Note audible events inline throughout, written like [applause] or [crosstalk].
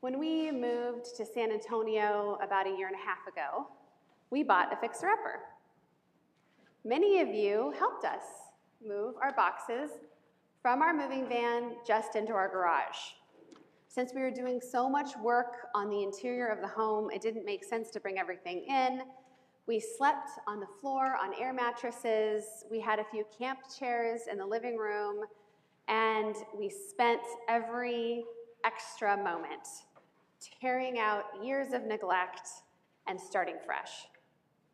When we moved to San Antonio about a year and a half ago, we bought a fixer upper. Many of you helped us move our boxes from our moving van just into our garage. Since we were doing so much work on the interior of the home, it didn't make sense to bring everything in. We slept on the floor on air mattresses. We had a few camp chairs in the living room, and we spent every extra moment tearing out years of neglect and starting fresh.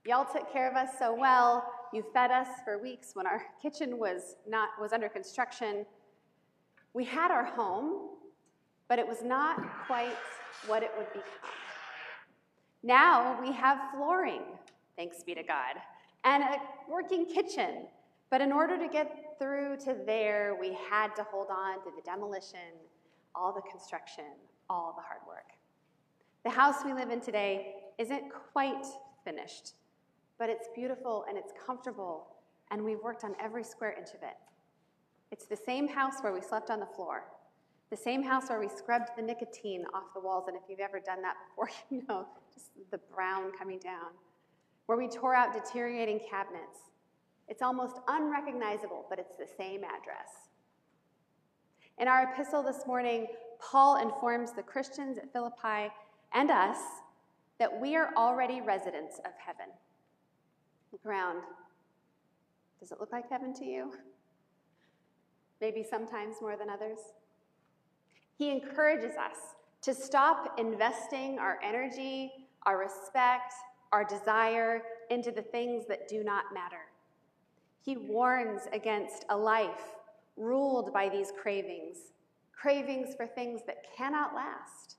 Y'all took care of us so well. You fed us for weeks when our [laughs] kitchen was not was under construction. We had our home, but it was not quite what it would become. Now we have flooring, thanks be to God, and a working kitchen. But in order to get through to there, we had to hold on to the demolition, all the construction, all the hard work. The house we live in today isn't quite finished, but it's beautiful and it's comfortable, and we've worked on every square inch of it. It's the same house where we slept on the floor, the same house where we scrubbed the nicotine off the walls, and if you've ever done that [laughs] before, you know, just the brown coming down, where we tore out deteriorating cabinets. It's almost unrecognizable, but it's the same address. In our epistle this morning, Paul informs the Christians at Philippi and us that we are already residents of heaven. Look around. Does it look like heaven to you? Maybe sometimes more than others. He encourages us to stop investing our energy, our respect, our desire into the things that do not matter. He warns against a life ruled by these cravings, cravings for things that cannot last.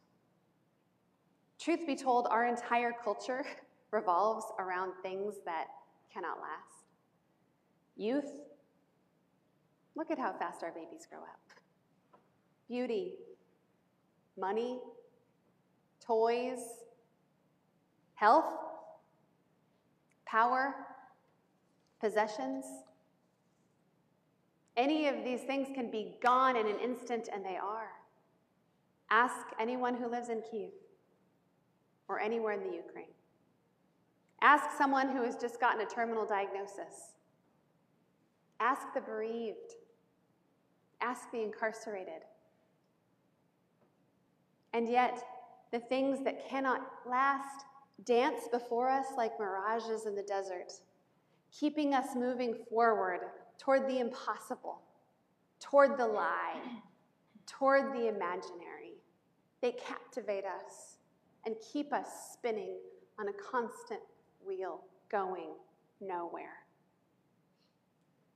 Truth be told, our entire culture [laughs] revolves around things that cannot last. Youth, look at how fast our babies grow up. Beauty, money, toys, health, power, possessions. Any of these things can be gone in an instant, and they are. Ask anyone who lives in Kiev or anywhere in the Ukraine. Ask someone who has just gotten a terminal diagnosis. Ask the bereaved. Ask the incarcerated. And yet, the things that cannot last dance before us like mirages in the desert, keeping us moving forward toward the impossible, toward the lie, toward the imaginary. They captivate us and keep us spinning on a constant wheel going nowhere.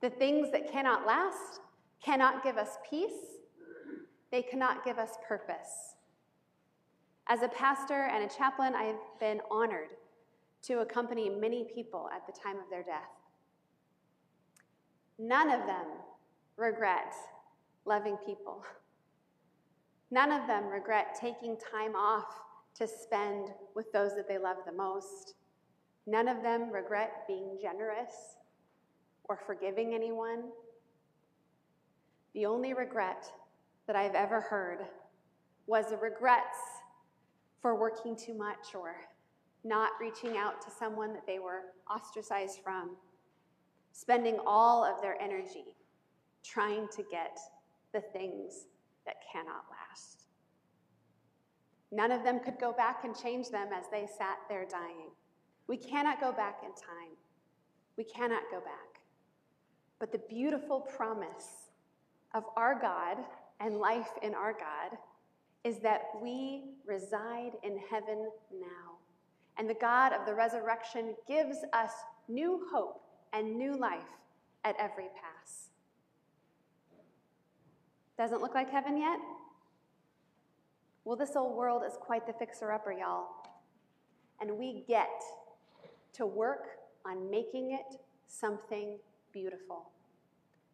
The things that cannot last cannot give us peace, they cannot give us purpose. As a pastor and a chaplain, I've been honored to accompany many people at the time of their death. None of them regret loving people. [laughs] None of them regret taking time off to spend with those that they love the most. None of them regret being generous or forgiving anyone. The only regret that I've ever heard was the regrets for working too much or not reaching out to someone that they were ostracized from, spending all of their energy trying to get the things that cannot last. None of them could go back and change them as they sat there dying. We cannot go back in time. We cannot go back. But the beautiful promise of our God and life in our God is that we reside in heaven now. And the God of the resurrection gives us new hope and new life at every pass. Doesn't look like heaven yet? Well, this old world is quite the fixer upper, y'all. And we get to work on making it something beautiful.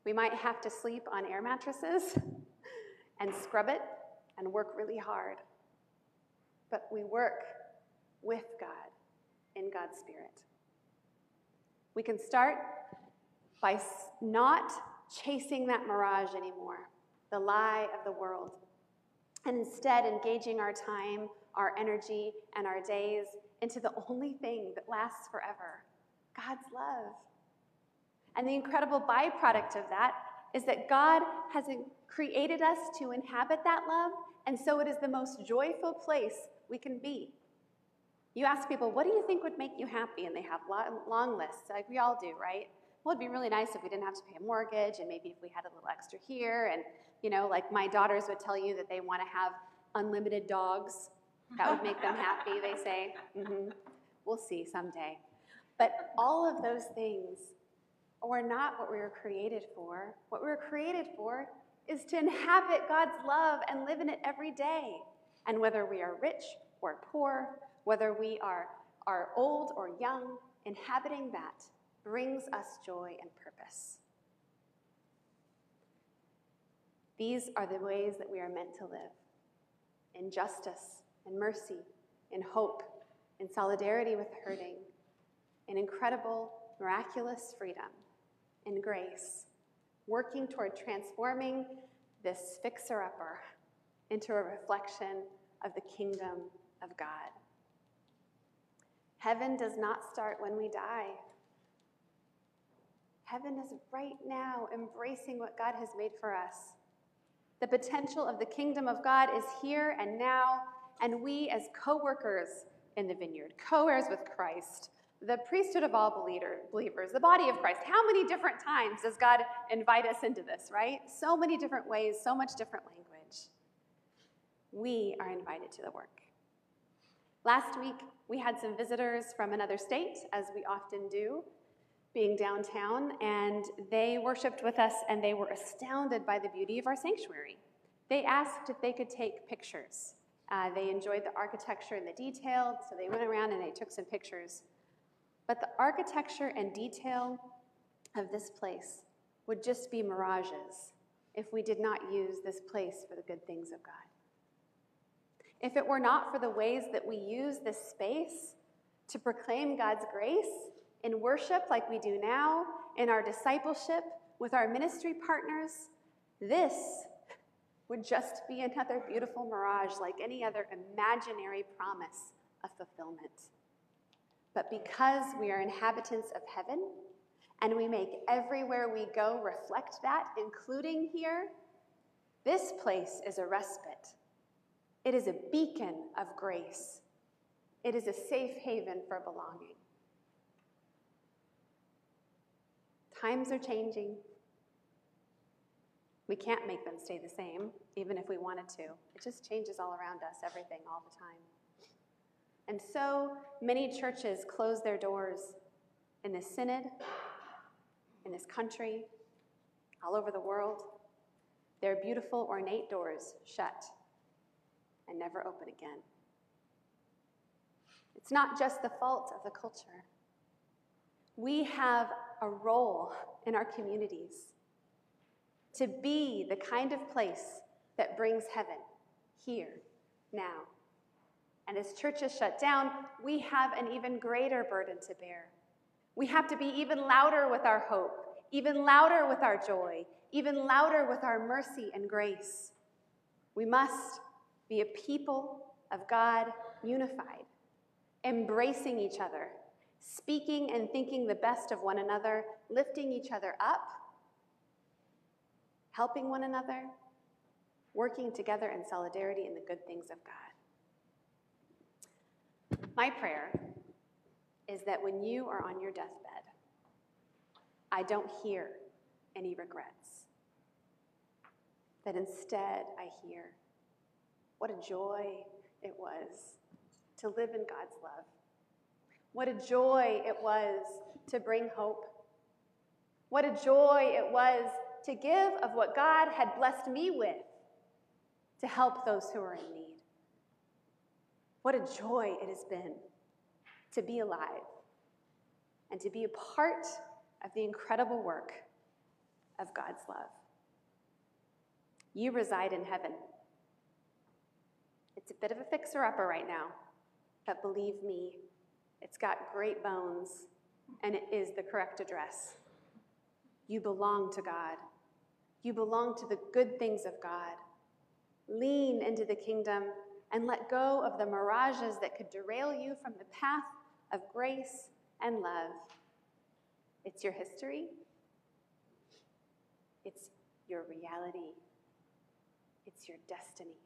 We might have to sleep on air mattresses [laughs] and scrub it and work really hard. But we work with God in God's Spirit. We can start by not chasing that mirage anymore, the lie of the world and instead engaging our time, our energy, and our days into the only thing that lasts forever God's love. And the incredible byproduct of that is that God has created us to inhabit that love, and so it is the most joyful place we can be. You ask people, what do you think would make you happy? And they have long lists, like we all do, right? Well, it'd be really nice if we didn't have to pay a mortgage, and maybe if we had a little extra here. And, you know, like my daughters would tell you that they want to have unlimited dogs. That would make them [laughs] happy, they say. Mm-hmm. We'll see someday. But all of those things are not what we were created for. What we were created for is to inhabit God's love and live in it every day. And whether we are rich or poor, whether we are, are old or young, inhabiting that brings us joy and purpose. These are the ways that we are meant to live in justice, in mercy, in hope, in solidarity with hurting, in incredible, miraculous freedom, in grace, working toward transforming this fixer upper into a reflection of the kingdom of God. Heaven does not start when we die. Heaven is right now embracing what God has made for us. The potential of the kingdom of God is here and now, and we, as co workers in the vineyard, co heirs with Christ, the priesthood of all believers, the body of Christ. How many different times does God invite us into this, right? So many different ways, so much different language. We are invited to the work. Last week, we had some visitors from another state, as we often do, being downtown, and they worshiped with us and they were astounded by the beauty of our sanctuary. They asked if they could take pictures. Uh, they enjoyed the architecture and the detail, so they went around and they took some pictures. But the architecture and detail of this place would just be mirages if we did not use this place for the good things of God. If it were not for the ways that we use this space to proclaim God's grace in worship like we do now, in our discipleship with our ministry partners, this would just be another beautiful mirage like any other imaginary promise of fulfillment. But because we are inhabitants of heaven, and we make everywhere we go reflect that, including here, this place is a respite it is a beacon of grace. It is a safe haven for belonging. Times are changing. We can't make them stay the same, even if we wanted to. It just changes all around us, everything, all the time. And so many churches close their doors in this synod, in this country, all over the world. Their beautiful, ornate doors shut and never open again. It's not just the fault of the culture. We have a role in our communities to be the kind of place that brings heaven here, now. And as churches shut down, we have an even greater burden to bear. We have to be even louder with our hope, even louder with our joy, even louder with our mercy and grace. We must be a people of God unified, embracing each other, speaking and thinking the best of one another, lifting each other up, helping one another, working together in solidarity in the good things of God. My prayer is that when you are on your deathbed, I don't hear any regrets. That instead I hear, what a joy it was to live in God's love. What a joy it was to bring hope. What a joy it was to give of what God had blessed me with to help those who are in need. What a joy it has been to be alive and to be a part of the incredible work of God's love. You reside in heaven. It's a bit of a fixer upper right now, but believe me, it's got great bones and it is the correct address. You belong to God. You belong to the good things of God. Lean into the kingdom and let go of the mirages that could derail you from the path of grace and love. It's your history, it's your reality, it's your destiny.